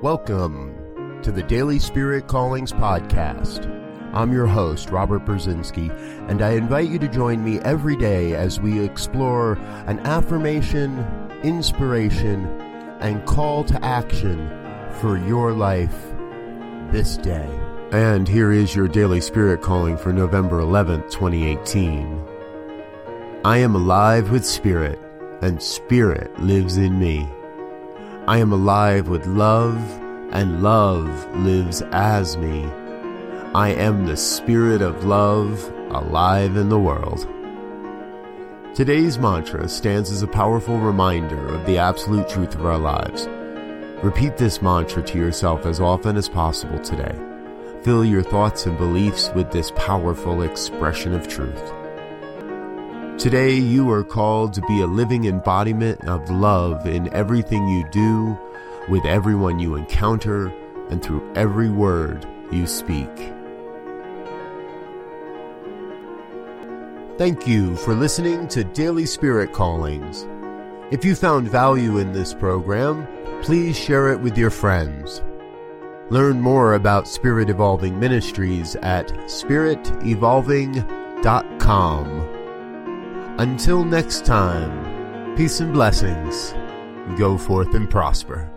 Welcome to the Daily Spirit Callings Podcast. I'm your host, Robert Brzezinski, and I invite you to join me every day as we explore an affirmation, inspiration, and call to action for your life this day. And here is your Daily Spirit Calling for November 11th, 2018. I am alive with Spirit, and Spirit lives in me. I am alive with love, and love lives as me. I am the Spirit of love alive in the world. Today's mantra stands as a powerful reminder of the absolute truth of our lives. Repeat this mantra to yourself as often as possible today. Fill your thoughts and beliefs with this powerful expression of truth. Today, you are called to be a living embodiment of love in everything you do, with everyone you encounter, and through every word you speak. Thank you for listening to Daily Spirit Callings. If you found value in this program, please share it with your friends. Learn more about Spirit Evolving Ministries at spiritevolving.com. Until next time, peace and blessings. Go forth and prosper.